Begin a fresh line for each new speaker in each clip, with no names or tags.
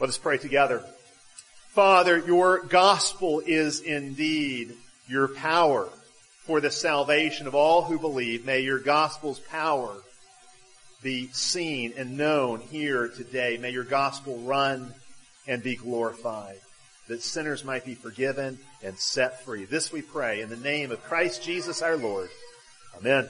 Let us pray together. Father, your gospel is indeed your power for the salvation of all who believe. May your gospel's power be seen and known here today. May your gospel run and be glorified, that sinners might be forgiven and set free. This we pray in the name of Christ Jesus our Lord. Amen.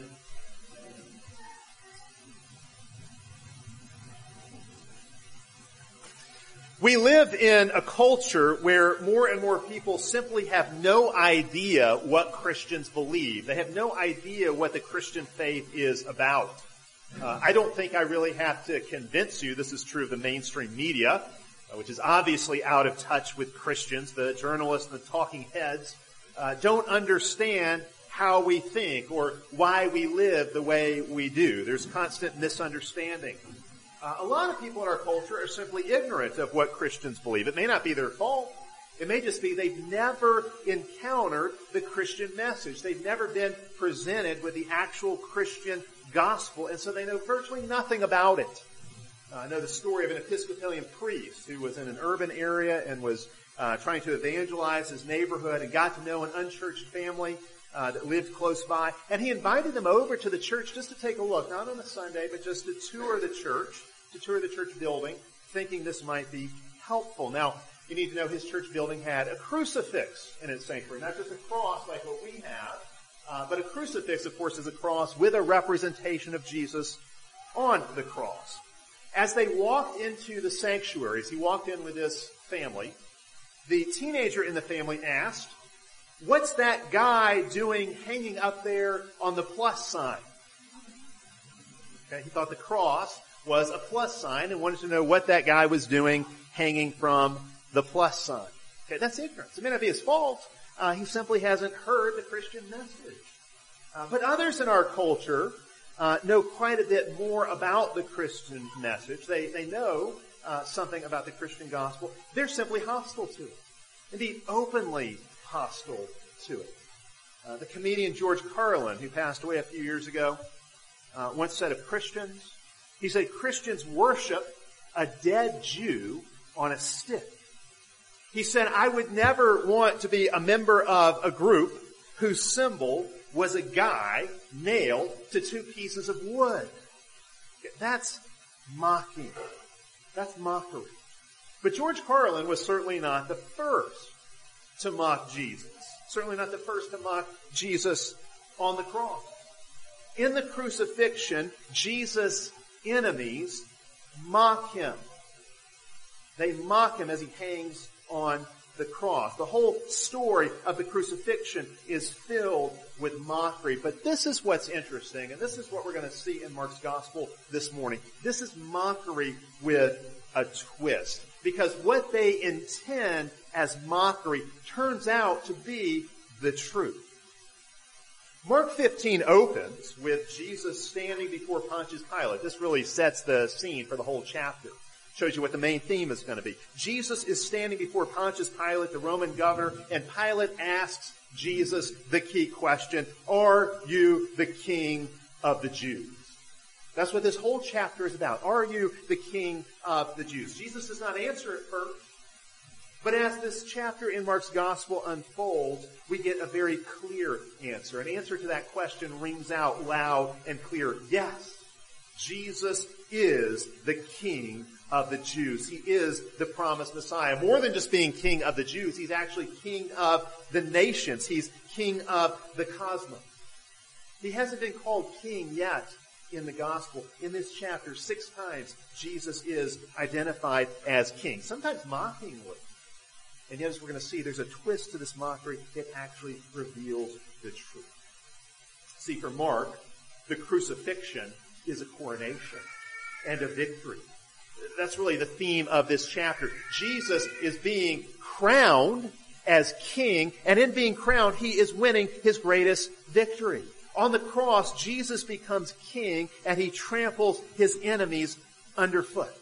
We live in a culture where more and more people simply have no idea what Christians believe. They have no idea what the Christian faith is about. Uh, I don't think I really have to convince you this is true of the mainstream media, uh, which is obviously out of touch with Christians. The journalists and the talking heads uh, don't understand how we think or why we live the way we do. There's constant misunderstanding. Uh, a lot of people in our culture are simply ignorant of what Christians believe. It may not be their fault. It may just be they've never encountered the Christian message. They've never been presented with the actual Christian gospel, and so they know virtually nothing about it. Uh, I know the story of an Episcopalian priest who was in an urban area and was uh, trying to evangelize his neighborhood and got to know an unchurched family uh, that lived close by, and he invited them over to the church just to take a look, not on a Sunday, but just to tour the church to tour the church building, thinking this might be helpful. Now, you need to know his church building had a crucifix in its sanctuary, not just a cross like what we have, uh, but a crucifix, of course, is a cross with a representation of Jesus on the cross. As they walked into the sanctuary, as he walked in with this family, the teenager in the family asked, what's that guy doing hanging up there on the plus sign? Okay, he thought the cross was a plus sign and wanted to know what that guy was doing hanging from the plus sign. Okay, that's ignorance. It may not be his fault. Uh, he simply hasn't heard the Christian message. Uh, but others in our culture uh, know quite a bit more about the Christian message. They they know uh, something about the Christian gospel. They're simply hostile to it. Indeed, openly hostile to it. Uh, the comedian George Carlin, who passed away a few years ago, uh, once said of Christians, he said Christians worship a dead Jew on a stick. He said, I would never want to be a member of a group whose symbol was a guy nailed to two pieces of wood. That's mocking. That's mockery. But George Carlin was certainly not the first to mock Jesus. Certainly not the first to mock Jesus on the cross. In the crucifixion, Jesus enemies mock him. They mock him as he hangs on the cross. The whole story of the crucifixion is filled with mockery. But this is what's interesting, and this is what we're going to see in Mark's gospel this morning. This is mockery with a twist. Because what they intend as mockery turns out to be the truth. Mark 15 opens with Jesus standing before Pontius Pilate. This really sets the scene for the whole chapter. Shows you what the main theme is going to be. Jesus is standing before Pontius Pilate, the Roman governor, and Pilate asks Jesus the key question, are you the king of the Jews? That's what this whole chapter is about. Are you the king of the Jews? Jesus does not answer at first. But as this chapter in Mark's gospel unfolds, we get a very clear answer. An answer to that question rings out loud and clear. Yes, Jesus is the King of the Jews. He is the promised Messiah. More than just being King of the Jews, He's actually King of the nations. He's King of the cosmos. He hasn't been called King yet in the gospel. In this chapter, six times, Jesus is identified as King. Sometimes mockingly. And yet, as we're going to see, there's a twist to this mockery. It actually reveals the truth. See, for Mark, the crucifixion is a coronation and a victory. That's really the theme of this chapter. Jesus is being crowned as king, and in being crowned, he is winning his greatest victory. On the cross, Jesus becomes king, and he tramples his enemies underfoot.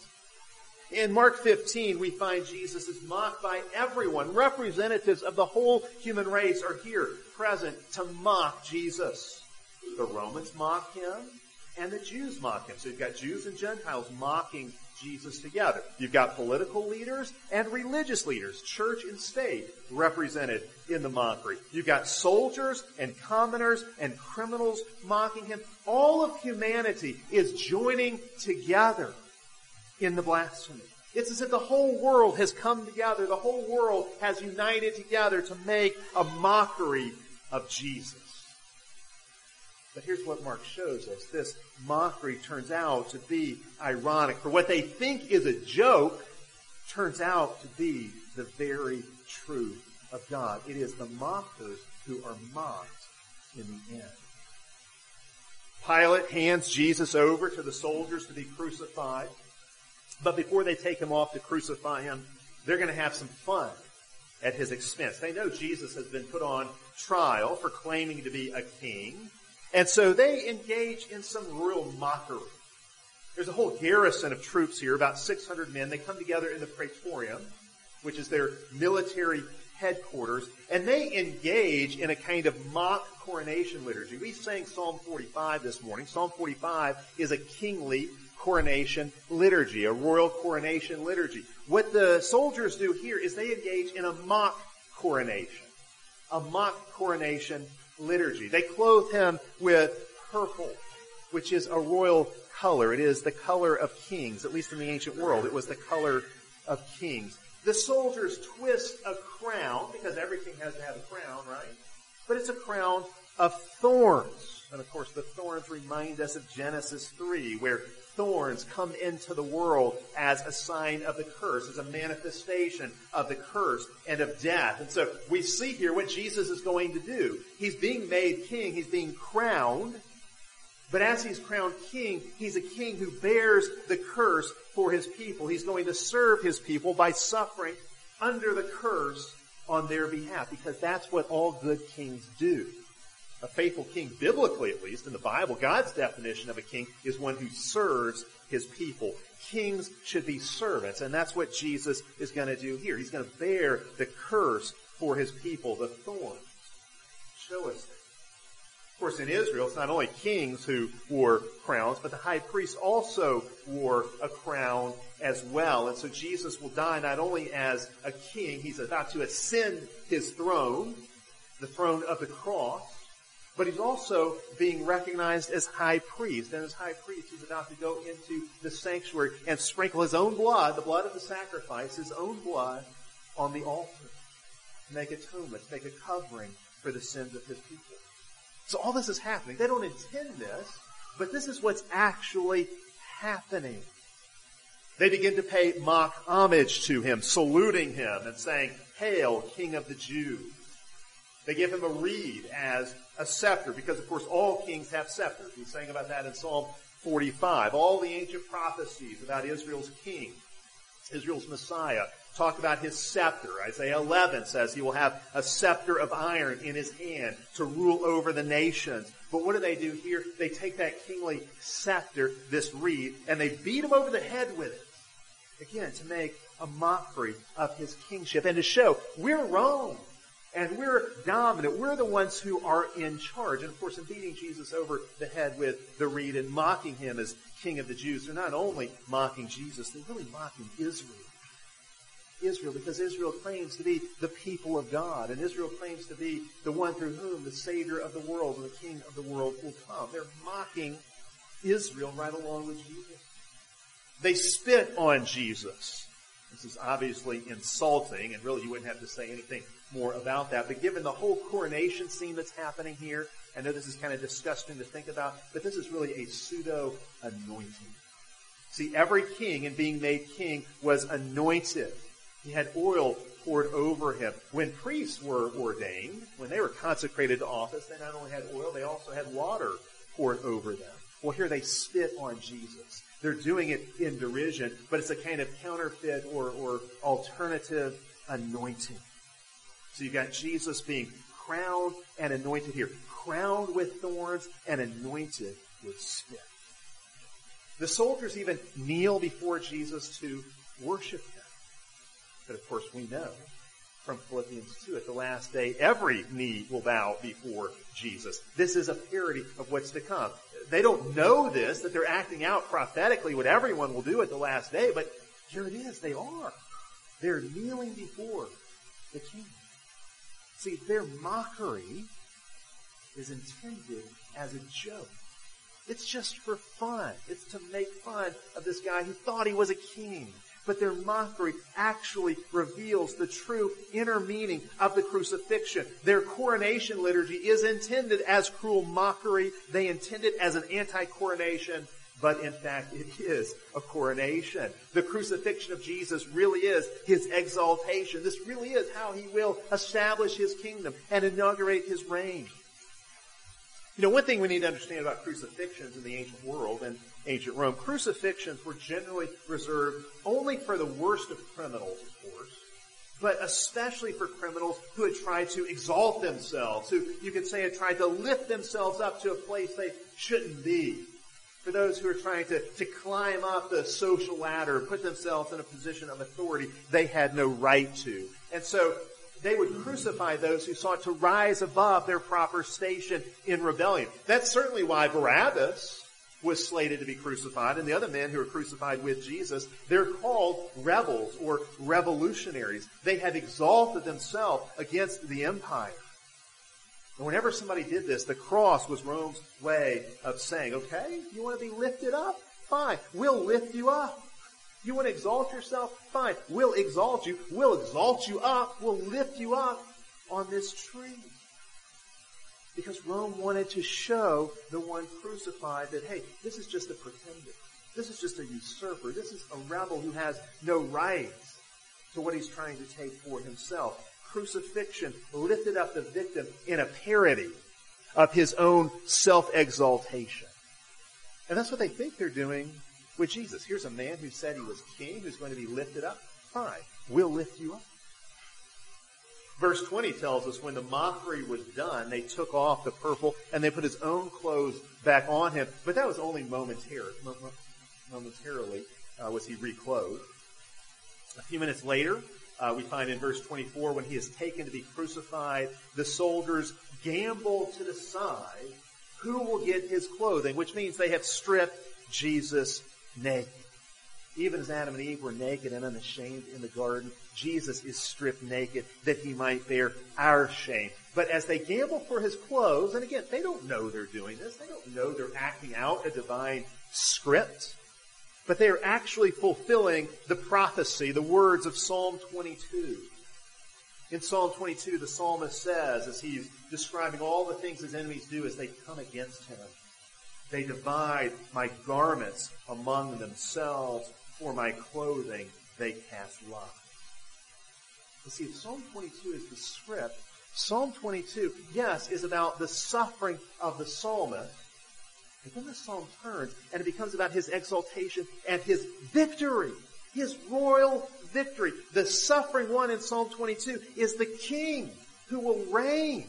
In Mark 15, we find Jesus is mocked by everyone. Representatives of the whole human race are here present to mock Jesus. The Romans mock him. and the Jews mock him. So you've got Jews and Gentiles mocking Jesus together. You've got political leaders and religious leaders, church and state, represented in the mockery. You've got soldiers and commoners and criminals mocking him. All of humanity is joining together in the blasphemy. It's as if the whole world has come together. The whole world has united together to make a mockery of Jesus. But here's what Mark shows us. This mockery turns out to be ironic. For what they think is a joke turns out to be the very truth of God. It is the mockers who are mocked in the end. Pilate hands Jesus over to the soldiers to be crucified. But before they take him off to crucify him, they're going to have some fun at his expense. They know Jesus has been put on trial for claiming to be a king. And so they engage in some real mockery. There's a whole garrison of troops here, about 600 men. They come together in the Praetorium, which is their military headquarters, and they engage in a kind of mock coronation liturgy. We sang Psalm 45 this morning. Psalm 45 is a kingly coronation liturgy, a royal coronation liturgy. What the soldiers do here is they engage in a mock coronation, a mock coronation liturgy. They clothe him with purple, which is a royal color. It is the color of kings, at least in the ancient world. It was the color of kings. The soldiers twist a crown, because everything has to have a crown, right? But it's a crown of thorns. And of course, the thorns remind us of Genesis 3, where thorns come into the world as a sign of the curse, as a manifestation of the curse and of death. And so we see here what Jesus is going to do. He's being made king. He's being crowned. But as he's crowned king, he's a king who bears the curse for his people. He's going to serve his people by suffering under the curse on their behalf because that's what all good kings do a faithful king, biblically at least, in the Bible, God's definition of a king is one who serves his people. Kings should be servants, and that's what Jesus is going to do here. He's going to bear the curse for his people, the thorns. Show us. Of course, in Israel, it's not only kings who wore crowns, but the high priest also wore a crown as well. And so Jesus will die not only as a king, he's about to ascend his throne, the throne of the cross, but he's also being recognized as high priest. And as high priest, he's about to go into the sanctuary and sprinkle his own blood, the blood of the sacrifice, his own blood on the altar. Make atonement, to make a covering for the sins of his people. So all this is happening. They don't intend this, but this is what's actually happening. They begin to pay mock homage to him, saluting him and saying, Hail, King of the Jews. They give him a reed as a scepter because of course all kings have scepters. We sang about that in Psalm 45. All the ancient prophecies about Israel's king, Israel's Messiah, talk about his scepter. Isaiah 11 says he will have a scepter of iron in his hand to rule over the nations. But what do they do here? They take that kingly scepter, this reed, and they beat him over the head with it. Again, to make a mockery of his kingship and to show we're Rome and we're dominant. We're the ones who are in charge. And of course, in beating Jesus over the head with the reed and mocking him as king of the Jews, they're not only mocking Jesus, they're really mocking Israel. Israel, because Israel claims to be the people of God, and Israel claims to be the one through whom the Savior of the world and the King of the world will come. They're mocking Israel right along with Jesus. They spit on Jesus. This is obviously insulting, and really you wouldn't have to say anything more about that. But given the whole coronation scene that's happening here, I know this is kind of disgusting to think about, but this is really a pseudo anointing. See, every king in being made king was anointed. He had oil poured over him. When priests were ordained, when they were consecrated to office, they not only had oil, they also had water poured over them. Well, here they spit on Jesus. They're doing it in derision, but it's a kind of counterfeit or, or alternative anointing. So you've got Jesus being crowned and anointed here. Crowned with thorns and anointed with spit. The soldiers even kneel before Jesus to worship him. But of course we know from Philippians 2 at the last day, every knee will bow before Jesus. This is a parody of what's to come. they don't know this, that they're acting out prophetically what everyone will do at the last day, but here it is, they are. They're kneeling before the king. See, their mockery is intended as a joke. It's just for fun. It's to make fun of this guy who thought he was a king. But their mockery actually reveals the true inner meaning of the crucifixion. Their coronation liturgy is intended as cruel mockery. They intend it as an anti-coronation but in fact it is a coronation. The crucifixion of Jesus really is his exaltation. This really is how he will establish his kingdom and inaugurate his reign. You know, one thing we need to understand about crucifixions in the ancient world and ancient Rome, crucifixions were generally reserved only for the worst of criminals, of course, but especially for criminals who had tried to exalt themselves, who you could say had tried to lift themselves up to a place they shouldn't be. For those who are trying to, to climb up the social ladder, put themselves in a position of authority they had no right to. And so they would crucify those who sought to rise above their proper station in rebellion. That's certainly why Barabbas was slated to be crucified and the other men who were crucified with Jesus, they're called rebels or revolutionaries. They had exalted themselves against the empire. And whenever somebody did this, the cross was Rome's way of saying, okay, you want to be lifted up? Fine. We'll lift you up. You want to exalt yourself? Fine. We'll exalt you. We'll exalt you up. We'll lift you up on this tree. Because Rome wanted to show the one crucified that, hey, this is just a pretender. This is just a usurper. This is a rebel who has no rights to what he's trying to take for himself. Crucifixion lifted up the victim in a parody of his own self-exaltation. And that's what they think they're doing with Jesus. Here's a man who said he was king, who's going to be lifted up. Fine. We'll lift you up. Verse 20 tells us when the mockery was done, they took off the purple and they put his own clothes back on him. But that was only momentarily. Momentarily uh, was he reclothed. A few minutes later, uh, we find in verse 24 when he is taken to be crucified, the soldiers gamble to decide who will get his clothing, which means they have stripped Jesus naked. Even as Adam and Eve were naked and unashamed in the garden, Jesus is stripped naked that he might bear our shame. But as they gamble for his clothes, and again, they don't know they're doing this. They don't know they're acting out a divine script. But they are actually fulfilling the prophecy, the words of Psalm 22. In Psalm 22, the psalmist says, as he's describing all the things his enemies do as they come against him, they divide my garments among themselves. For my clothing they cast lots. You see, if Psalm 22 is the script. Psalm 22, yes, is about the suffering of the psalmist. But then the psalm turns and it becomes about his exaltation and his victory. His royal victory. The suffering one in Psalm 22 is the king who will reign.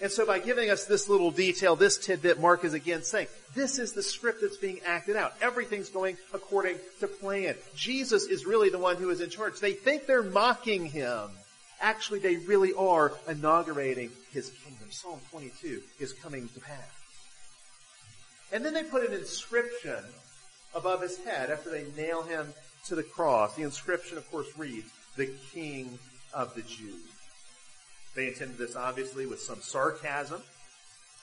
And so by giving us this little detail, this tidbit, Mark is again saying, this is the script that's being acted out. Everything's going according to plan. Jesus is really the one who is in charge. They think they're mocking him. Actually, they really are inaugurating his kingdom. Psalm 22 is coming to pass. And then they put an inscription above his head after they nail him to the cross. The inscription, of course, reads, the King of the Jews. They intended this obviously with some sarcasm.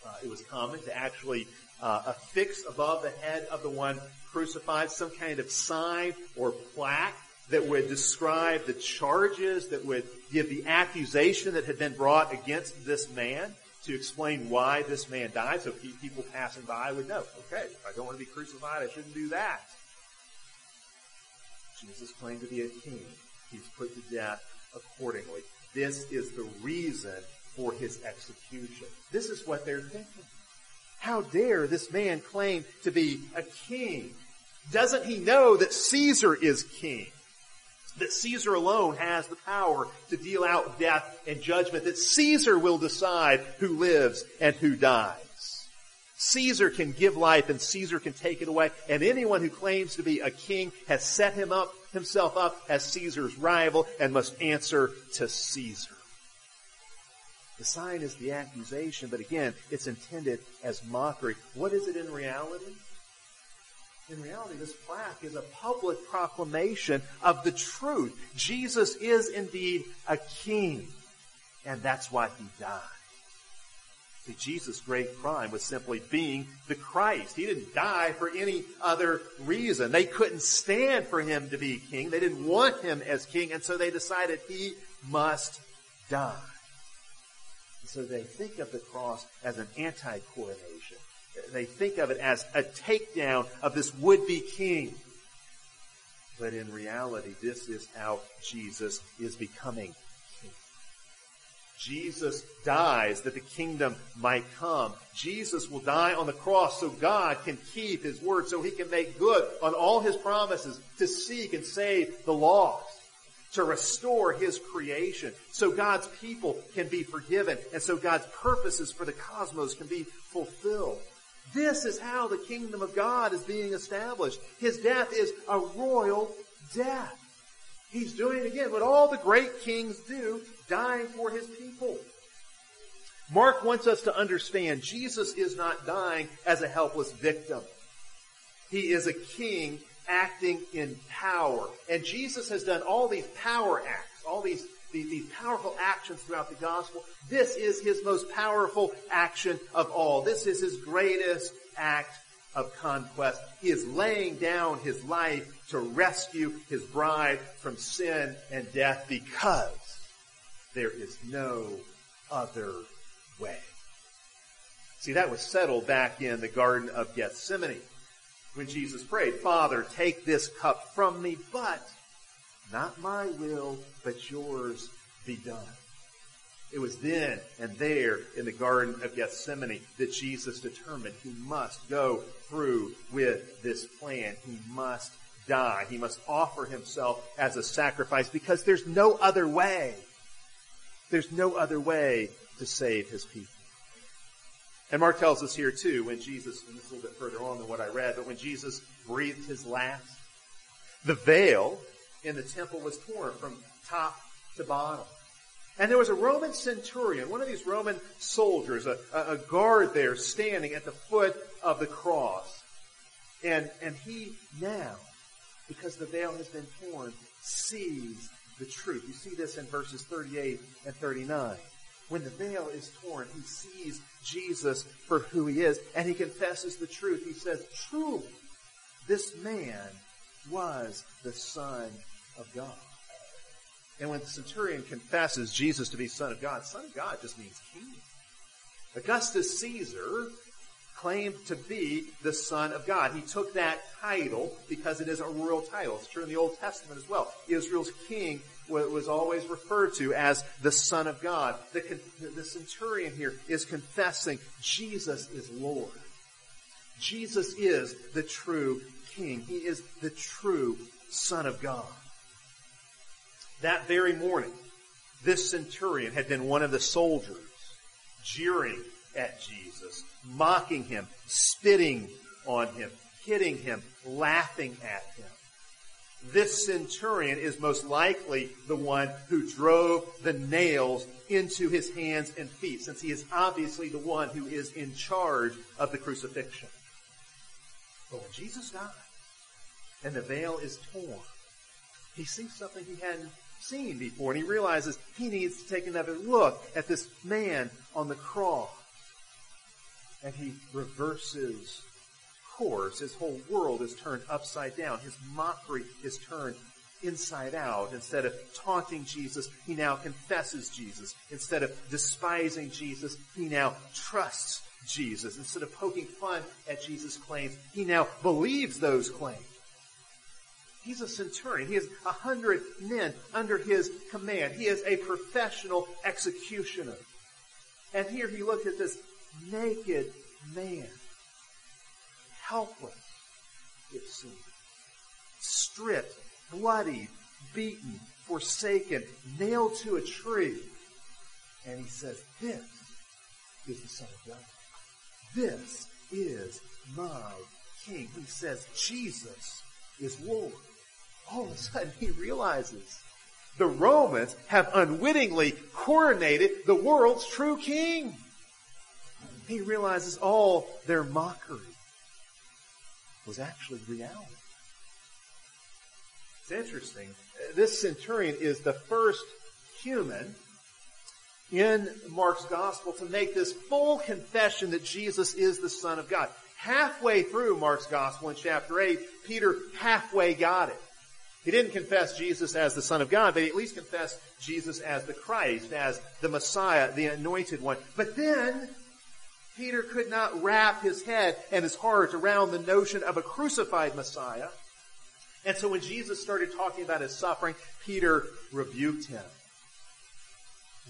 Uh, it was common to actually uh, affix above the head of the one crucified some kind of sign or plaque that would describe the charges, that would give the accusation that had been brought against this man to explain why this man died so people passing by would know, okay, if I don't want to be crucified, I shouldn't do that. Jesus claimed to be a king. He's put to death accordingly. This is the reason for his execution. This is what they're thinking. How dare this man claim to be a king? Doesn't he know that Caesar is king? That Caesar alone has the power to deal out death and judgment, that Caesar will decide who lives and who dies. Caesar can give life and Caesar can take it away, and anyone who claims to be a king has set him up himself up as Caesar's rival and must answer to Caesar. The sign is the accusation, but again, it's intended as mockery. What is it in reality? In reality, this plaque is a public proclamation of the truth. Jesus is indeed a king, and that's why he died. See, Jesus' great crime was simply being the Christ. He didn't die for any other reason. They couldn't stand for him to be king. They didn't want him as king, and so they decided he must die. And so they think of the cross as an anti-coronation. They think of it as a takedown of this would-be king. But in reality, this is how Jesus is becoming Jesus dies that the kingdom might come. Jesus will die on the cross so God can keep His word, so He can make good on all His promises to seek and save the lost, to restore His creation, so God's people can be forgiven, and so God's purposes for the cosmos can be fulfilled. This is how the kingdom of God is being established. His death is a royal death. He's doing it again what all the great kings do dying for his people. Mark wants us to understand Jesus is not dying as a helpless victim. He is a king acting in power. And Jesus has done all these power acts, all these, these, these, powerful actions throughout the gospel. This is his most powerful action of all. This is his greatest act of conquest. He is laying down his life to rescue his bride from sin and death because there is no other way. See, that was settled back in the Garden of Gethsemane when Jesus prayed, Father, take this cup from me, but not my will, but yours be done. It was then and there in the Garden of Gethsemane that Jesus determined he must go through with this plan. He must die. He must offer himself as a sacrifice because there's no other way. There's no other way to save his people. And Mark tells us here too, when Jesus, and this is a little bit further on than what I read, but when Jesus breathed his last, the veil in the temple was torn from top to bottom. And there was a Roman centurion, one of these Roman soldiers, a, a guard there standing at the foot of the cross. And, and he now, because the veil has been torn, sees the truth. You see this in verses 38 and 39. When the veil is torn, he sees Jesus for who he is, and he confesses the truth. He says, truly, this man was the Son of God. And when the centurion confesses Jesus to be Son of God, Son of God just means King. Augustus Caesar claimed to be the Son of God. He took that title because it is a royal title. It's true in the Old Testament as well. Israel's king was always referred to as the Son of God. The, the centurion here is confessing Jesus is Lord. Jesus is the true King. He is the true Son of God. That very morning, this centurion had been one of the soldiers jeering at Jesus, mocking him, spitting on him, hitting him, laughing at him. This centurion is most likely the one who drove the nails into his hands and feet, since he is obviously the one who is in charge of the crucifixion. But when Jesus dies and the veil is torn, he sees something he hadn't seen before, and he realizes he needs to take another look at this man on the cross and he reverses course. His whole world is turned upside down. His mockery is turned inside out. Instead of taunting Jesus, he now confesses Jesus. Instead of despising Jesus, he now trusts Jesus. Instead of poking fun at Jesus' claims, he now believes those claims. He's a centurion. He has a hundred men under his command. He is a professional executioner. And here he looked at this naked man. Helpless, it seemed. Stripped, bloody, beaten, forsaken, nailed to a tree. And he says, this is the Son of God. This is my King. He says, Jesus is Lord. All of a sudden he realizes The Romans have unwittingly coronated the world's true king. He realizes all their mockery was actually reality. It's interesting. This centurion is the first human in Mark's gospel to make this full confession that Jesus is the Son of God. Halfway through Mark's gospel in chapter 8, Peter halfway got it. He didn't confess Jesus as the Son of God, but he at least confessed Jesus as the Christ, as the Messiah, the anointed one. But then, Peter could not wrap his head and his heart around the notion of a crucified Messiah. And so when Jesus started talking about his suffering, Peter rebuked him.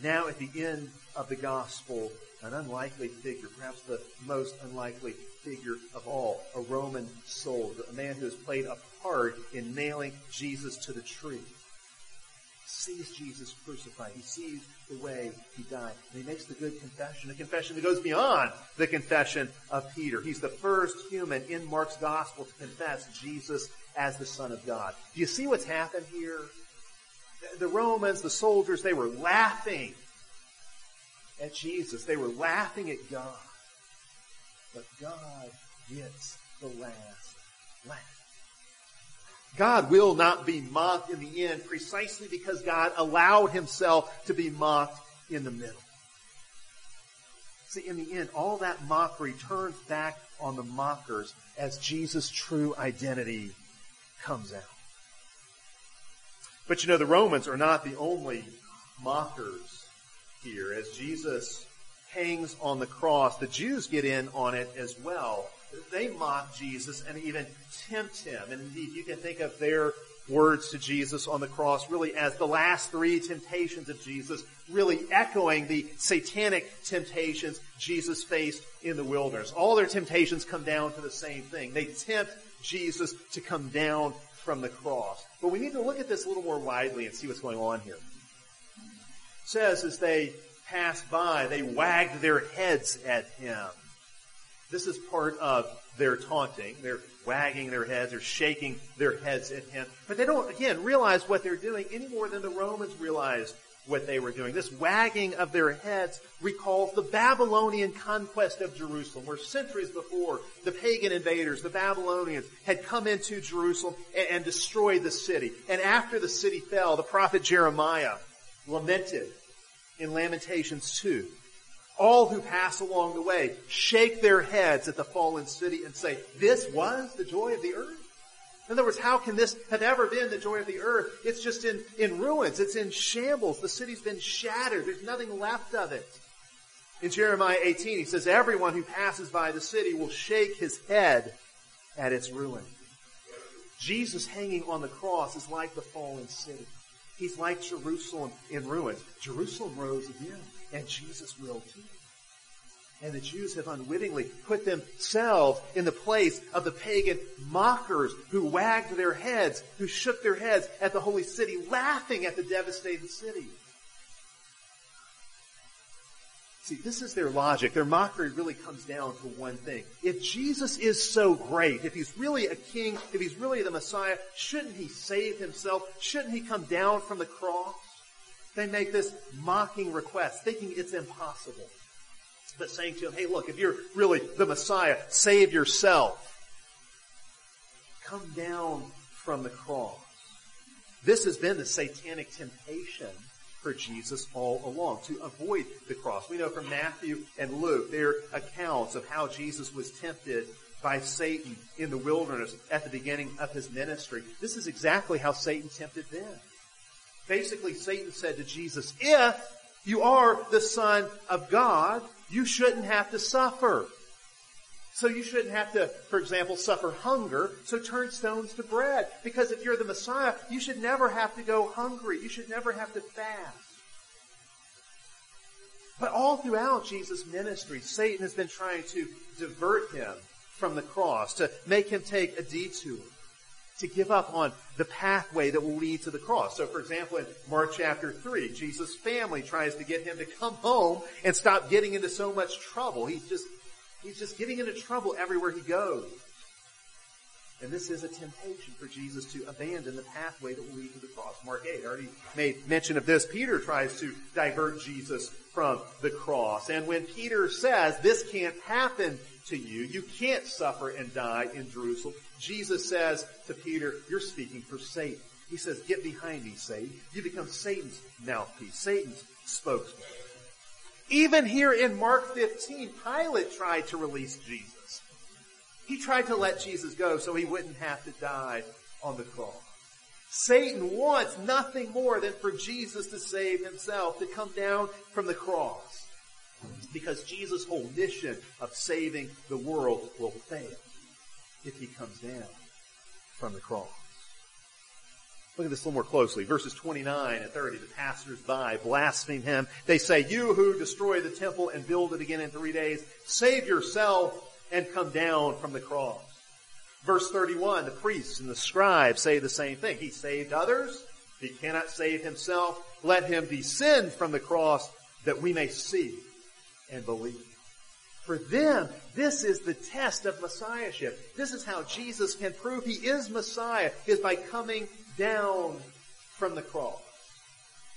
Now at the end of the gospel, an unlikely figure, perhaps the most unlikely figure of all, a Roman soldier, a man who has played a part in nailing Jesus to the tree. Sees Jesus crucified. He sees the way he died. And he makes the good confession, a confession that goes beyond the confession of Peter. He's the first human in Mark's gospel to confess Jesus as the Son of God. Do you see what's happened here? The Romans, the soldiers, they were laughing at Jesus. They were laughing at God. But God gets the last laugh. God will not be mocked in the end precisely because God allowed himself to be mocked in the middle. See, in the end, all that mockery turns back on the mockers as Jesus' true identity comes out. But you know, the Romans are not the only mockers here. As Jesus hangs on the cross, the Jews get in on it as well. They mock Jesus and even tempt him. And indeed, you can think of their words to Jesus on the cross really as the last three temptations of Jesus, really echoing the satanic temptations Jesus faced in the wilderness. All their temptations come down to the same thing. They tempt Jesus to come down from the cross. But we need to look at this a little more widely and see what's going on here. It says as they passed by, they wagged their heads at him. This is part of their taunting. They're wagging their heads, they're shaking their heads at him. But they don't, again, realize what they're doing any more than the Romans realized what they were doing. This wagging of their heads recalls the Babylonian conquest of Jerusalem, where centuries before, the pagan invaders, the Babylonians, had come into Jerusalem and, and destroyed the city. And after the city fell, the prophet Jeremiah lamented in Lamentations 2. All who pass along the way shake their heads at the fallen city and say, this was the joy of the earth? In other words, how can this have ever been the joy of the earth? It's just in, in ruins. It's in shambles. The city's been shattered. There's nothing left of it. In Jeremiah 18, he says, everyone who passes by the city will shake his head at its ruin. Jesus hanging on the cross is like the fallen city. He's like Jerusalem in ruins. Jerusalem rose again, and Jesus will too. And the Jews have unwittingly put themselves in the place of the pagan mockers who wagged their heads, who shook their heads at the holy city, laughing at the devastated city. See, this is their logic. Their mockery really comes down to one thing. If Jesus is so great, if he's really a king, if he's really the Messiah, shouldn't he save himself? Shouldn't he come down from the cross? They make this mocking request, thinking it's impossible but saying to him, hey look, if you're really the Messiah, save yourself. Come down from the cross. This has been the satanic temptation for Jesus all along, to avoid the cross. We know from Matthew and Luke, their accounts of how Jesus was tempted by Satan in the wilderness at the beginning of his ministry. This is exactly how Satan tempted them. Basically, Satan said to Jesus, if you are the son of God, you shouldn't have to suffer. So you shouldn't have to, for example, suffer hunger, so turn stones to bread. Because if you're the Messiah, you should never have to go hungry. You should never have to fast. But all throughout Jesus' ministry, Satan has been trying to divert him from the cross, to make him take a detour to give up on the pathway that will lead to the cross. So for example, in Mark chapter 3, Jesus' family tries to get him to come home and stop getting into so much trouble. He's just, he's just getting into trouble everywhere he goes. And this is a temptation for Jesus to abandon the pathway that will lead to the cross. Mark 8 I already made mention of this. Peter tries to divert Jesus from the cross. And when Peter says, this can't happen to you, you can't suffer and die in Jerusalem, Jesus says to Peter, you're speaking for Satan. He says, get behind me, Satan. You become Satan's mouthpiece, Satan's spokesman. Even here in Mark 15, Pilate tried to release Jesus. He tried to let Jesus go so he wouldn't have to die on the cross. Satan wants nothing more than for Jesus to save himself, to come down from the cross. Because Jesus' whole mission of saving the world will fail if he comes down from the cross. Look at this a little more closely. Verses 29 and 30, the passers-by blaspheme him. They say, you who destroy the temple and build it again in three days, save yourself and come down from the cross. Verse 31, the priests and the scribes say the same thing. He saved others. He cannot save himself. Let him descend from the cross that we may see and believe. For them, this is the test of Messiahship. This is how Jesus can prove he is Messiah, is by coming down from the cross.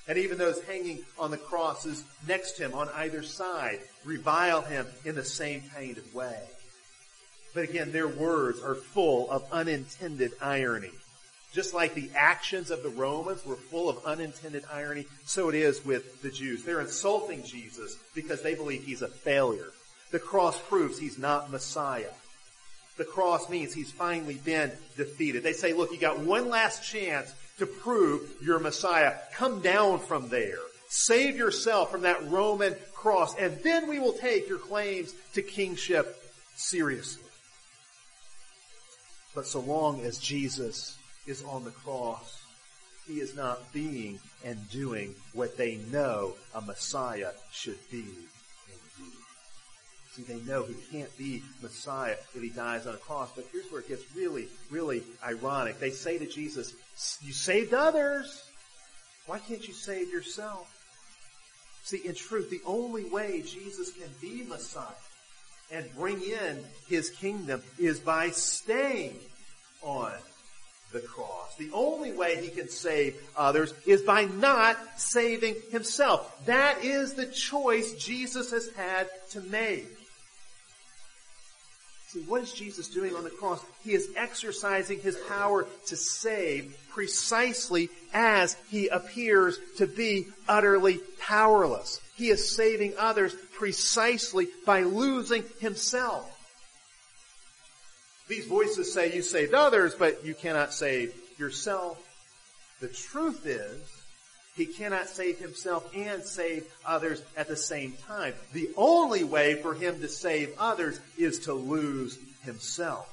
And even those hanging on the crosses next to him on either side revile him in the same kind of way. But again, their words are full of unintended irony. Just like the actions of the Romans were full of unintended irony, so it is with the Jews. They're insulting Jesus because they believe he's a failure. The cross proves he's not Messiah. The cross means he's finally been defeated. They say, look, you got one last chance to prove you're Messiah. Come down from there. Save yourself from that Roman cross, and then we will take your claims to kingship seriously. But so long as Jesus is on the cross, he is not being and doing what they know a Messiah should be See, they know he can't be Messiah if he dies on a cross. But here's where it gets really, really ironic. They say to Jesus, you saved others. Why can't you save yourself? See, in truth, the only way Jesus can be Messiah and bring in his kingdom is by staying on the cross. The only way he can save others is by not saving himself. That is the choice Jesus has had to make. See, what is Jesus doing on the cross? He is exercising his power to save precisely as he appears to be utterly powerless. He is saving others precisely by losing himself. These voices say you saved others, but you cannot save yourself. The truth is, he cannot save himself and save others at the same time. The only way for him to save others is to lose himself.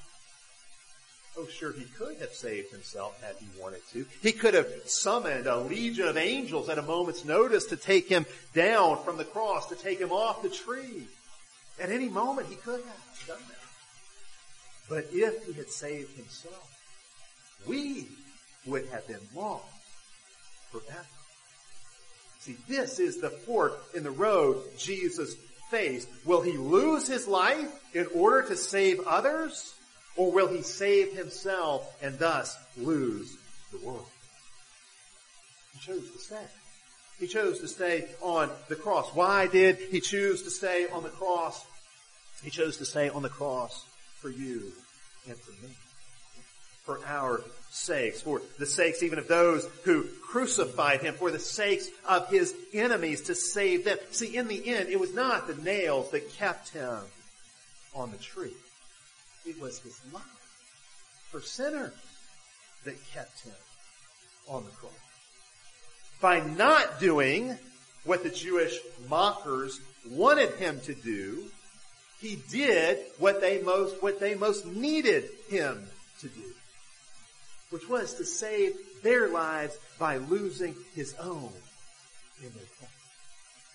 Oh, sure, he could have saved himself had he wanted to. He could have summoned a legion of angels at a moment's notice to take him down from the cross, to take him off the tree. At any moment, he could have done that. But if he had saved himself, we would have been lost forever. See, this is the fork in the road Jesus faced. Will he lose his life in order to save others? Or will he save himself and thus lose the world? He chose to stay. He chose to stay on the cross. Why did he choose to stay on the cross? He chose to stay on the cross for you and for me. For our sakes, for the sakes even of those who crucified him, for the sakes of his enemies to save them. See, in the end, it was not the nails that kept him on the tree. It was his love for sinners that kept him on the cross. By not doing what the Jewish mockers wanted him to do, he did what they most, what they most needed him to do which was to save their lives by losing his own in their.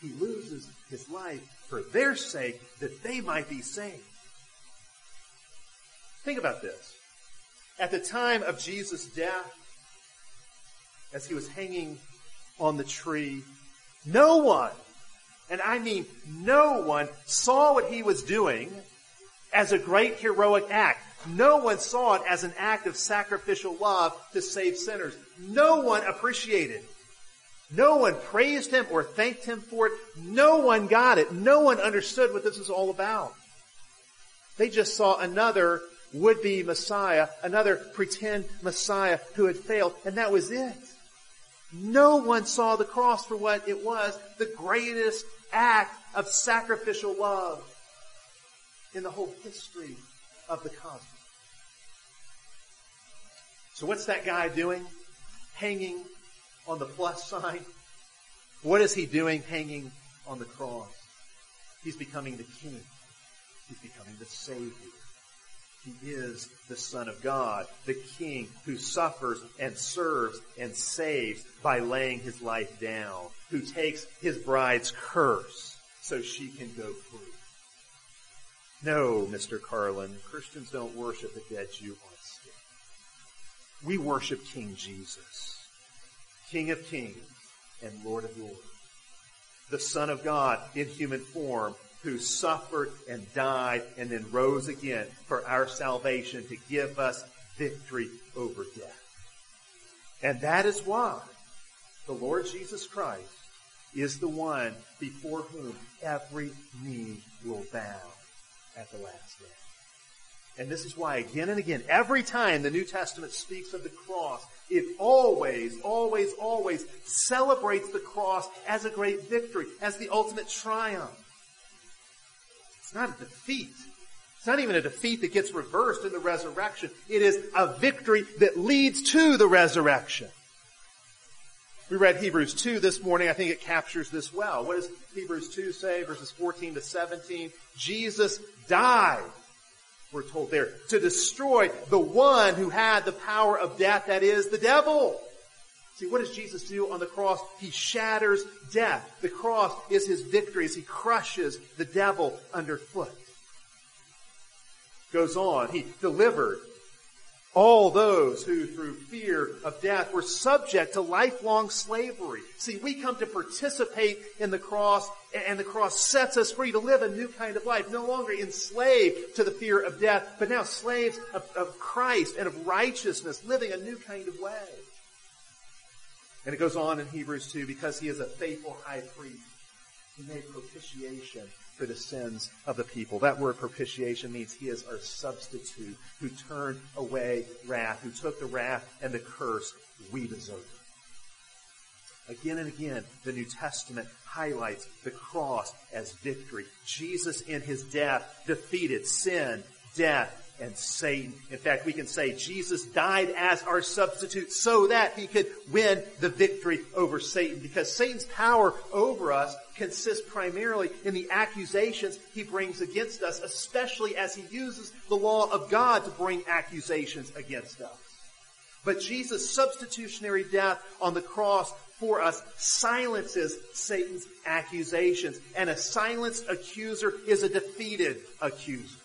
He loses his life for their sake that they might be saved. Think about this. At the time of Jesus' death, as he was hanging on the tree, no one, and I mean no one, saw what he was doing as a great heroic act. No one saw it as an act of sacrificial love to save sinners. No one appreciated. No one praised him or thanked him for it. No one got it. No one understood what this was all about. They just saw another would-be Messiah, another pretend Messiah who had failed, and that was it. No one saw the cross for what it was, the greatest act of sacrificial love in the whole history of the cosmos. So what's that guy doing? Hanging on the plus sign? What is he doing hanging on the cross? He's becoming the king. He's becoming the savior. He is the Son of God, the King who suffers and serves and saves by laying his life down, who takes his bride's curse so she can go free. No, Mr. Carlin, Christians don't worship a dead Jew on a stick. We worship King Jesus, King of kings and Lord of lords, the Son of God in human form who suffered and died and then rose again for our salvation to give us victory over death. And that is why the Lord Jesus Christ is the one before whom every knee will bow at the last day. And this is why again and again, every time the New Testament speaks of the cross, it always, always, always celebrates the cross as a great victory, as the ultimate triumph. It's not a defeat. It's not even a defeat that gets reversed in the resurrection. It is a victory that leads to the resurrection. We read Hebrews 2 this morning. I think it captures this well. What does Hebrews 2 say? Verses 14 to 17. Jesus died, we're told there, to destroy the one who had the power of death, that is, the devil. See, what does Jesus do on the cross? He shatters death. The cross is his victory as he crushes the devil underfoot. Goes on, he delivered all those who through fear of death were subject to lifelong slavery. See, we come to participate in the cross and the cross sets us free to live a new kind of life, no longer enslaved to the fear of death, but now slaves of, of Christ and of righteousness, living a new kind of way. And it goes on in Hebrews 2, because he is a faithful high priest, he made propitiation for the sins of the people. That word propitiation means he is our substitute who turned away wrath, who took the wrath and the curse we deserve. Again and again, the New Testament highlights the cross as victory. Jesus in his death defeated sin, death, and Satan. In fact, we can say Jesus died as our substitute so that he could win the victory over Satan because Satan's power over us consists primarily in the accusations he brings against us, especially as he uses the law of God to bring accusations against us. But Jesus' substitutionary death on the cross for us silences Satan's accusations. And a silenced accuser is a defeated accuser.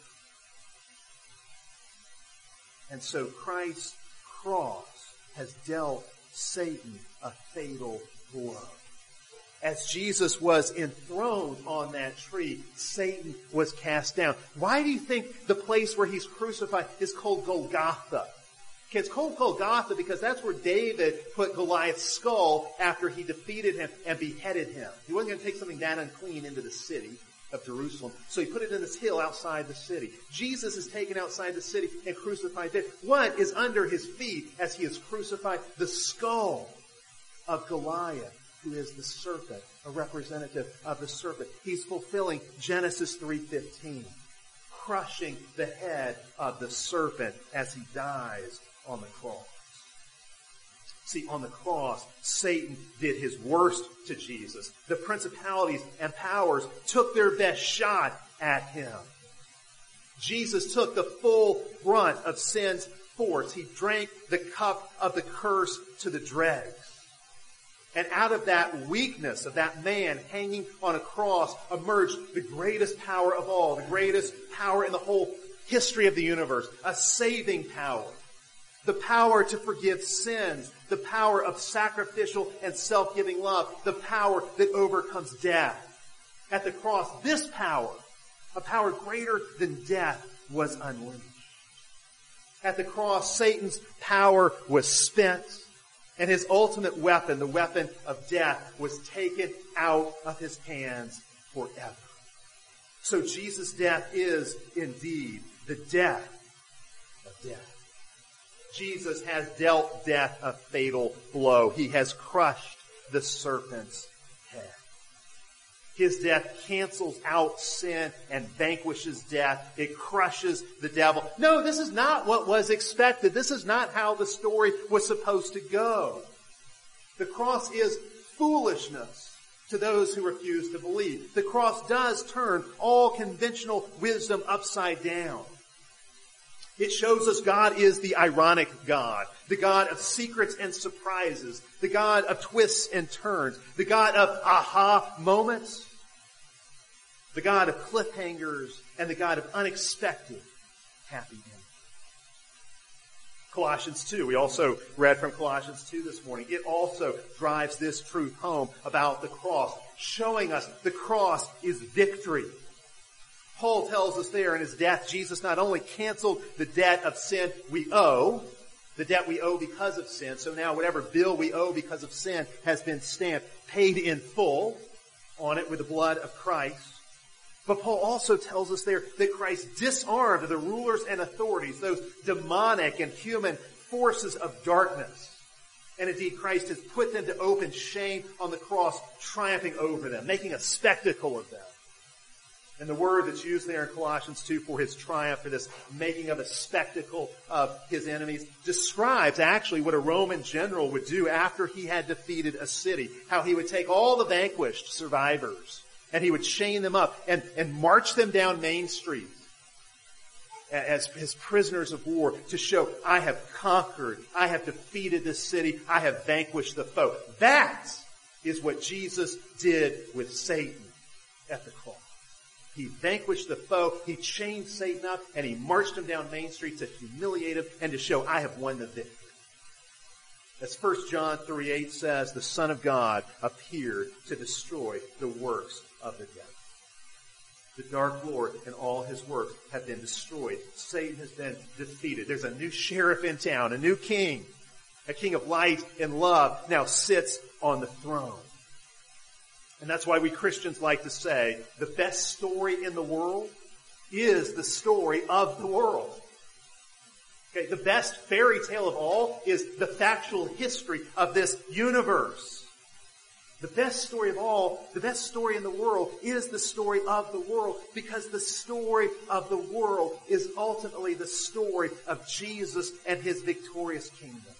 And so Christ's cross has dealt Satan a fatal blow. As Jesus was enthroned on that tree, Satan was cast down. Why do you think the place where he's crucified is called Golgotha? It's called Golgotha because that's where David put Goliath's skull after he defeated him and beheaded him. He wasn't going to take something that unclean into the city of Jerusalem. So he put it in this hill outside the city. Jesus is taken outside the city and crucified there. What is under his feet as he is crucified? The skull of Goliath, who is the serpent, a representative of the serpent. He's fulfilling Genesis 3.15, crushing the head of the serpent as he dies on the cross. See, on the cross, Satan did his worst to Jesus. The principalities and powers took their best shot at him. Jesus took the full brunt of sin's force. He drank the cup of the curse to the dregs. And out of that weakness of that man hanging on a cross emerged the greatest power of all, the greatest power in the whole history of the universe, a saving power the power to forgive sins, the power of sacrificial and self-giving love, the power that overcomes death. At the cross, this power, a power greater than death, was unleashed. At the cross, Satan's power was spent and his ultimate weapon, the weapon of death, was taken out of his hands forever. So Jesus' death is indeed the death of death. Jesus has dealt death a fatal blow. He has crushed the serpent's head. His death cancels out sin and vanquishes death. It crushes the devil. No, this is not what was expected. This is not how the story was supposed to go. The cross is foolishness to those who refuse to believe. The cross does turn all conventional wisdom upside down. It shows us God is the ironic God, the God of secrets and surprises, the God of twists and turns, the God of aha moments, the God of cliffhangers, and the God of unexpected happy endings. Colossians 2. We also read from Colossians 2 this morning. It also drives this truth home about the cross, showing us the cross is victory. Paul tells us there in his death, Jesus not only canceled the debt of sin we owe, the debt we owe because of sin, so now whatever bill we owe because of sin has been stamped, paid in full on it with the blood of Christ. But Paul also tells us there that Christ disarmed the rulers and authorities, those demonic and human forces of darkness. And indeed, Christ has put them to open shame on the cross, triumphing over them, making a spectacle of them. And the word that's used there in Colossians 2 for his triumph, for this making of a spectacle of his enemies, describes actually what a Roman general would do after he had defeated a city. How he would take all the vanquished survivors and he would chain them up and, and march them down Main Street as his prisoners of war to show, I have conquered, I have defeated this city, I have vanquished the foe. That is what Jesus did with Satan at the cross. He vanquished the foe. He chained Satan up and he marched him down Main Street to humiliate him and to show I have won the victory. As 1 John 3 8 says, the Son of God appeared to destroy the works of the devil. The dark Lord and all his works have been destroyed. Satan has been defeated. There's a new sheriff in town, a new king. A king of light and love now sits on the throne. And that's why we Christians like to say the best story in the world is the story of the world. Okay, the best fairy tale of all is the factual history of this universe. The best story of all, the best story in the world is the story of the world because the story of the world is ultimately the story of Jesus and his victorious kingdom.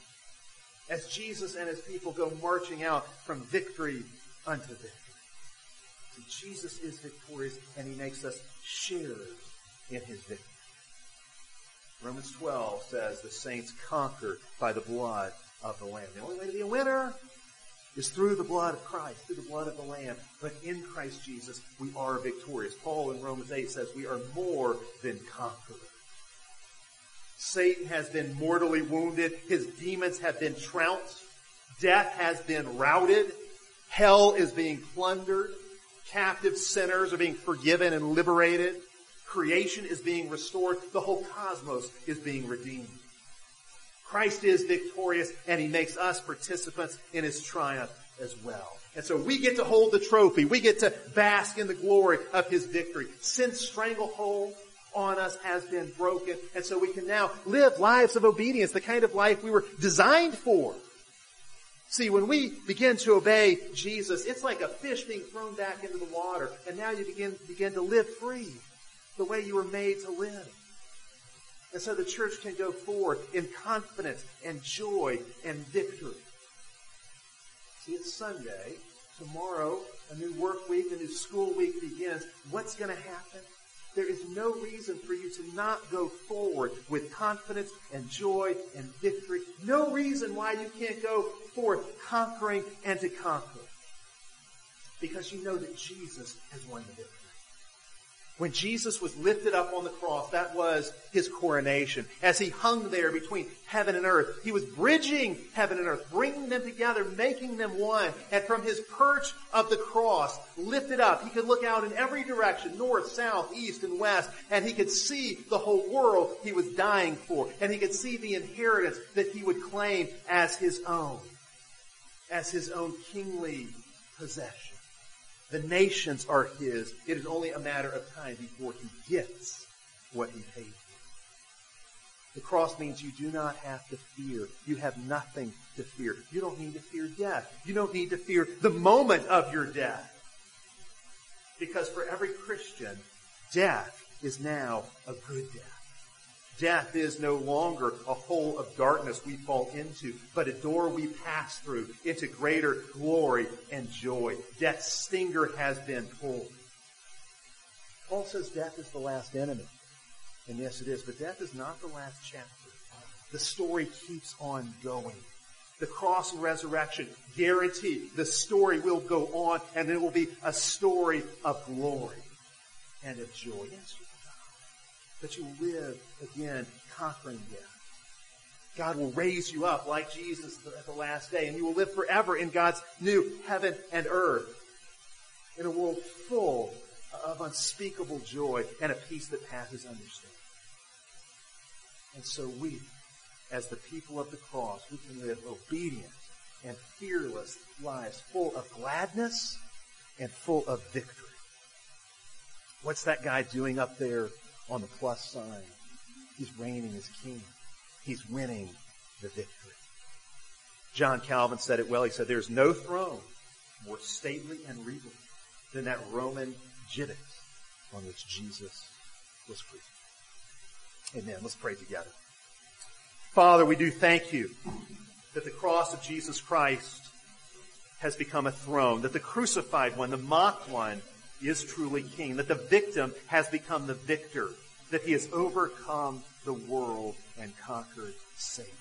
As Jesus and his people go marching out from victory unto victory. Jesus is victorious and he makes us sharers in his victory. Romans 12 says the saints conquer by the blood of the Lamb. The only way to be a winner is through the blood of Christ, through the blood of the Lamb. But in Christ Jesus, we are victorious. Paul in Romans 8 says we are more than conquerors. Satan has been mortally wounded. His demons have been trounced. Death has been routed. Hell is being plundered. Captive sinners are being forgiven and liberated. Creation is being restored. The whole cosmos is being redeemed. Christ is victorious and he makes us participants in his triumph as well. And so we get to hold the trophy. We get to bask in the glory of his victory. Sin's stranglehold on us has been broken. And so we can now live lives of obedience, the kind of life we were designed for. See, when we begin to obey Jesus, it's like a fish being thrown back into the water, and now you begin, begin to live free the way you were made to live. And so the church can go forward in confidence and joy and victory. See, it's Sunday. Tomorrow, a new work week, a new school week begins. What's going to happen? There is no reason for you to not go forward with confidence and joy and victory. No reason why you can't go forth conquering and to conquer. Because you know that Jesus has won the victory. When Jesus was lifted up on the cross, that was his coronation. As he hung there between heaven and earth, he was bridging heaven and earth, bringing them together, making them one. And from his perch of the cross, lifted up, he could look out in every direction, north, south, east, and west, and he could see the whole world he was dying for. And he could see the inheritance that he would claim as his own, as his own kingly possession. The nations are his. It is only a matter of time before he gets what he paid for. The cross means you do not have to fear. You have nothing to fear. You don't need to fear death. You don't need to fear the moment of your death. Because for every Christian, death is now a good death. Death is no longer a hole of darkness we fall into, but a door we pass through into greater glory and joy. Death's stinger has been pulled. Paul says death is the last enemy. And yes, it is, but death is not the last chapter. The story keeps on going. The cross and resurrection guarantee the story will go on and it will be a story of glory and of joy. Yes, that you live again conquering death. God will raise you up like Jesus at the last day, and you will live forever in God's new heaven and earth in a world full of unspeakable joy and a peace that passes understanding. And so we, as the people of the cross, we can live obedient and fearless lives full of gladness and full of victory. What's that guy doing up there on the plus sign. He's reigning as king. He's winning the victory. John Calvin said it well. He said, there's no throne more stately and regal than that Roman gibbet on which Jesus was crucified. Amen. Let's pray together. Father, we do thank you that the cross of Jesus Christ has become a throne, that the crucified one, the mocked one, is truly king, that the victim has become the victor, that he has overcome the world and conquered Satan.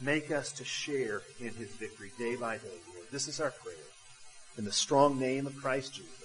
Make us to share in his victory day by day, Lord. This is our prayer. In the strong name of Christ Jesus.